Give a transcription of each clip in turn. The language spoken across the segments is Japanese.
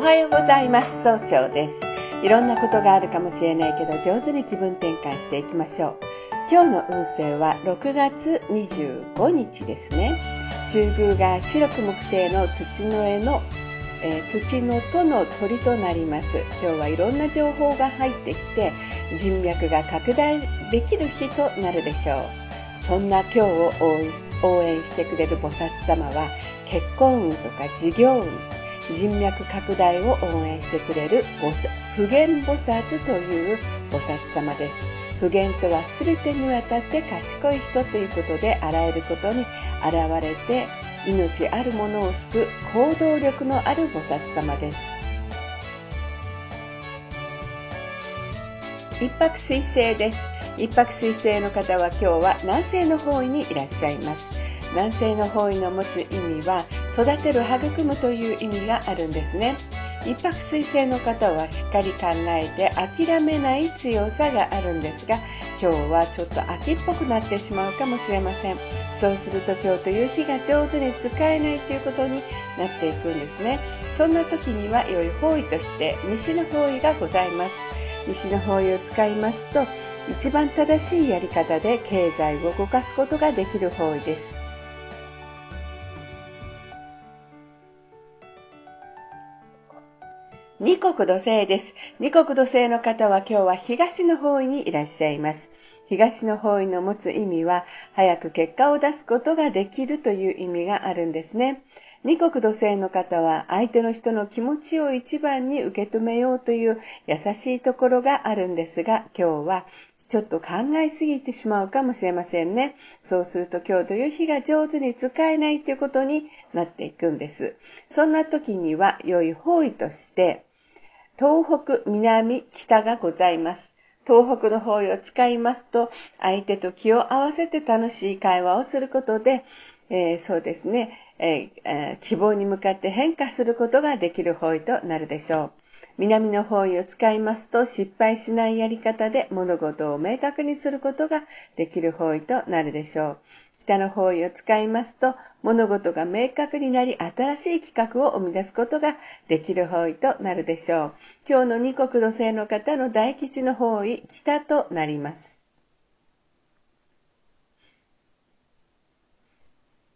はようございます。総称です。いろんなことがあるかもしれないけど上手に気分転換していきましょう。今日の運勢は6月25日ですね。中宮が白く木製の土の絵の、えー、土のとの鳥となります。今日はいろんな情報が入ってきて人脈が拡大できる日となるでしょう。そんな今日を応援してくれる菩薩様は結婚運とか事業運人脈拡大を応援してくれる普賢菩薩という菩薩様です。普賢とは全てにわたって賢い人ということであらゆることに現れて命あるものを救う行動力のある菩薩様です。一泊水星です。一泊水星の方は今日は南西の方位にいらっしゃいます。南西の方位の持つ意味は育てる育むという意味があるんですね。一泊水星の方はしっかり考えて諦めない強さがあるんですが今日はちょっと秋っぽくなってしまうかもしれません。そうすると今日という日が上手に使えないということになっていくんですね。そんな時には良い方位として西の方位がございます。西の方位を使いますと一番正しいやり方で経済を動かすことができる方位です。二国土星です。二国土星の方は今日は東の方位にいらっしゃいます。東の方位の持つ意味は、早く結果を出すことができるという意味があるんですね。二国土星の方は相手の人の気持ちを一番に受け止めようという優しいところがあるんですが、今日はちょっと考えすぎてしまうかもしれませんね。そうすると今日という日が上手に使えないということになっていくんです。そんな時には良い方位として、東北、南、北がございます。東北の方位を使いますと、相手と気を合わせて楽しい会話をすることで、えー、そうですね、えー、希望に向かって変化することができる方位となるでしょう。南の方位を使いますと失敗しないやり方で物事を明確にすることができる方位となるでしょう。北の方位を使いますと物事が明確になり新しい企画を生み出すことができる方位となるでしょう。今日の二国土星の方の大吉の方位北となります。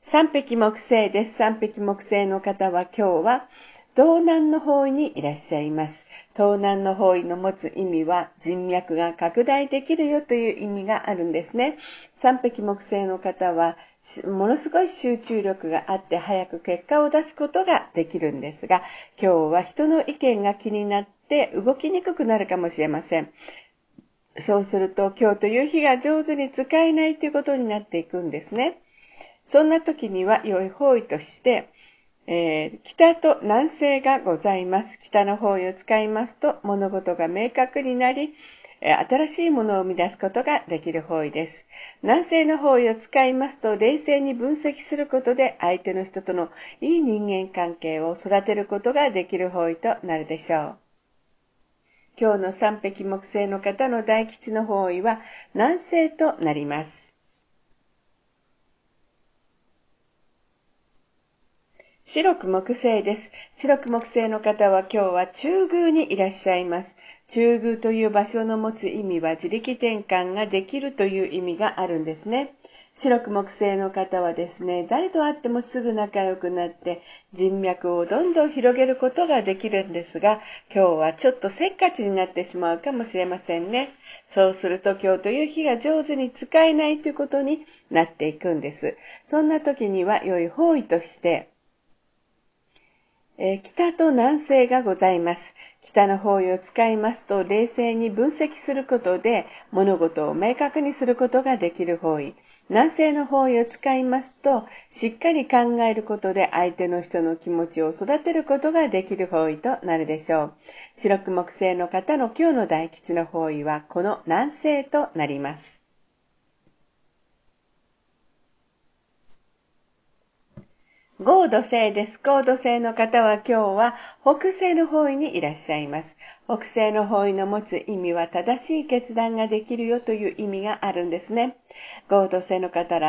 三匹木星です。三匹木星の方は今日は東南の方位にいらっしゃいます。東南の方位の持つ意味は人脈が拡大できるよという意味があるんですね。三匹木星の方はものすごい集中力があって早く結果を出すことができるんですが、今日は人の意見が気になって動きにくくなるかもしれません。そうすると今日という日が上手に使えないということになっていくんですね。そんな時には良い方位として、えー、北と南西がございます。北の方位を使いますと物事が明確になり、新しいものを生み出すことができる方位です。南西の方位を使いますと冷静に分析することで相手の人とのいい人間関係を育てることができる方位となるでしょう。今日の三匹木星の方の大吉の方位は南西となります。白く木星です。白く木星の方は今日は中宮にいらっしゃいます。中宮という場所の持つ意味は自力転換ができるという意味があるんですね。白く木星の方はですね、誰と会ってもすぐ仲良くなって人脈をどんどん広げることができるんですが、今日はちょっとせっかちになってしまうかもしれませんね。そうすると今日という日が上手に使えないということになっていくんです。そんな時には良い方位として、え北と南西がございます。北の方位を使いますと、冷静に分析することで物事を明確にすることができる方位。南西の方位を使いますと、しっかり考えることで相手の人の気持ちを育てることができる方位となるでしょう。白く木星の方の今日の大吉の方位はこの南西となります。合土星です。合土星の方は今日は北西の方位にいらっしゃいます。北西の方位の持つ意味は正しい決断ができるよという意味があるんですね。合土星の方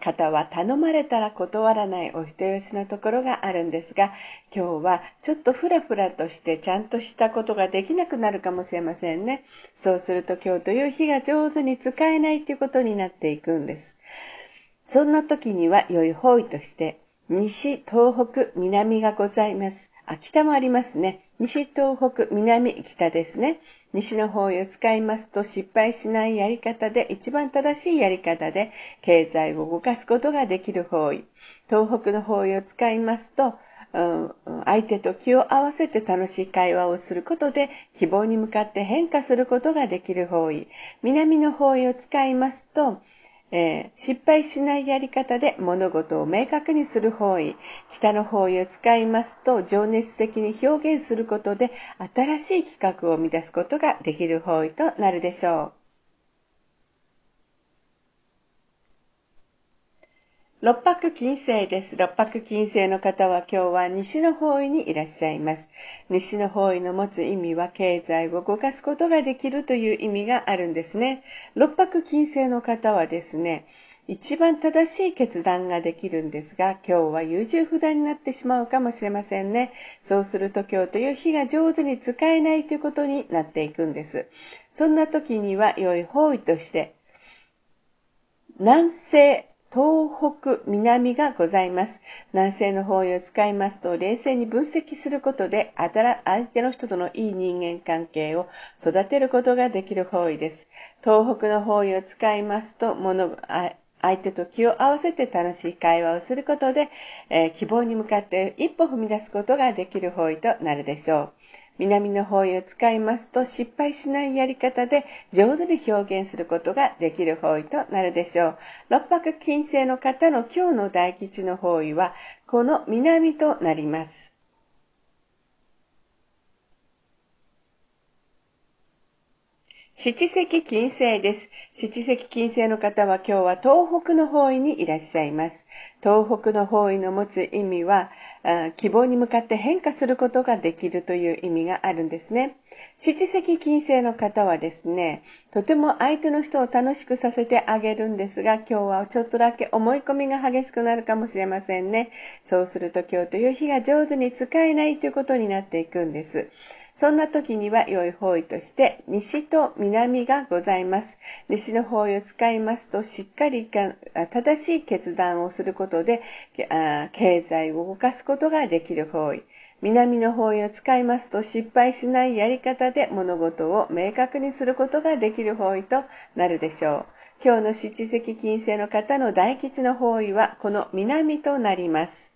方は頼まれたら断らないお人よしのところがあるんですが、今日はちょっとふらふらとしてちゃんとしたことができなくなるかもしれませんね。そうすると今日という日が上手に使えないということになっていくんです。そんな時には良い方位として、西、東北、南がございます。あ、北もありますね。西、東北、南、北ですね。西の方位を使いますと失敗しないやり方で、一番正しいやり方で経済を動かすことができる方位。東北の方位を使いますと、相手と気を合わせて楽しい会話をすることで希望に向かって変化することができる方位。南の方位を使いますと、えー、失敗しないやり方で物事を明確にする方位、北の方位を使いますと情熱的に表現することで新しい企画を生み出すことができる方位となるでしょう。六白金星です。六白金星の方は今日は西の方位にいらっしゃいます。西の方位の持つ意味は経済を動かすことができるという意味があるんですね。六白金星の方はですね、一番正しい決断ができるんですが、今日は優柔不断になってしまうかもしれませんね。そうすると今日という日が上手に使えないということになっていくんです。そんな時には良い方位として、南西、東北、南がございます。南西の方位を使いますと、冷静に分析することで、相手の人とのいい人間関係を育てることができる方位です。東北の方位を使いますと、物相手と気を合わせて楽しい会話をすることで、えー、希望に向かって一歩踏み出すことができる方位となるでしょう。南の方位を使いますと失敗しないやり方で上手に表現することができる方位となるでしょう。六白金星の方の今日の大吉の方位はこの南となります。七石金星です。七石金星の方は今日は東北の方位にいらっしゃいます。東北の方位の持つ意味は、希望に向かって変化することができるという意味があるんですね。七石金星の方はですね、とても相手の人を楽しくさせてあげるんですが、今日はちょっとだけ思い込みが激しくなるかもしれませんね。そうすると今日という日が上手に使えないということになっていくんです。そんな時には良い方位として西と南がございます。西の方位を使いますとしっかり正しい決断をすることで経済を動かすことができる方位。南の方位を使いますと失敗しないやり方で物事を明確にすることができる方位となるでしょう。今日の七石金星の方の大吉の方位はこの南となります。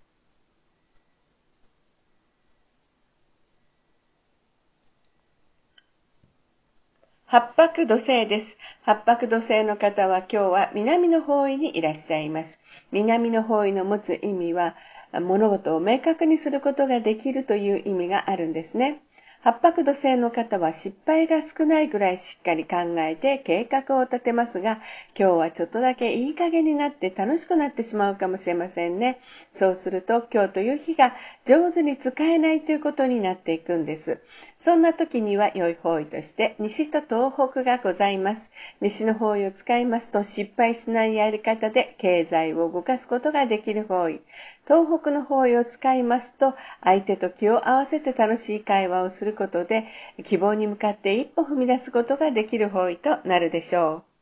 八白土星です。八白土星の方は今日は南の方位にいらっしゃいます。南の方位の持つ意味は、物事を明確にすることができるという意味があるんですね。八白土星の方は失敗が少ないぐらいしっかり考えて計画を立てますが、今日はちょっとだけいい加減になって楽しくなってしまうかもしれませんね。そうすると今日という日が上手に使えないということになっていくんです。そんな時には良い方位として西と東北がございます。西の方位を使いますと失敗しないやり方で経済を動かすことができる方位。東北の方位を使いますと相手と気を合わせて楽しい会話をすることで希望に向かって一歩踏み出すことができる方位となるでしょう。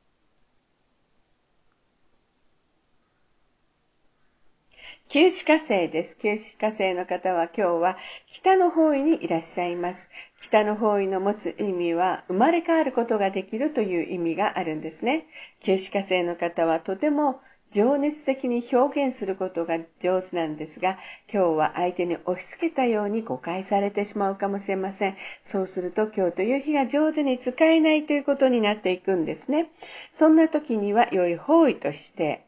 九死火星です。九死火星の方は今日は北の方位にいらっしゃいます。北の方位の持つ意味は生まれ変わることができるという意味があるんですね。九死火星の方はとても情熱的に表現することが上手なんですが、今日は相手に押し付けたように誤解されてしまうかもしれません。そうすると今日という日が上手に使えないということになっていくんですね。そんな時には良い方位として、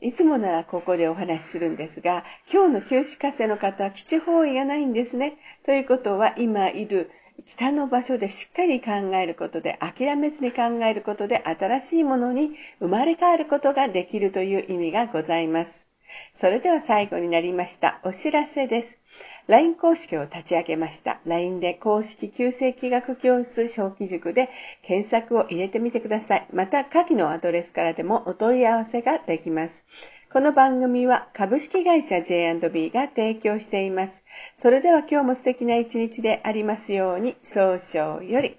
いつもならここでお話しするんですが、今日の休止火星の方は基地方位がないんですね。ということは、今いる北の場所でしっかり考えることで、諦めずに考えることで、新しいものに生まれ変わることができるという意味がございます。それでは最後になりました。お知らせです。LINE 公式を立ち上げました。LINE で公式旧世紀学教室小規塾で検索を入れてみてください。また、下記のアドレスからでもお問い合わせができます。この番組は株式会社 J&B が提供しています。それでは今日も素敵な一日でありますように、早々より。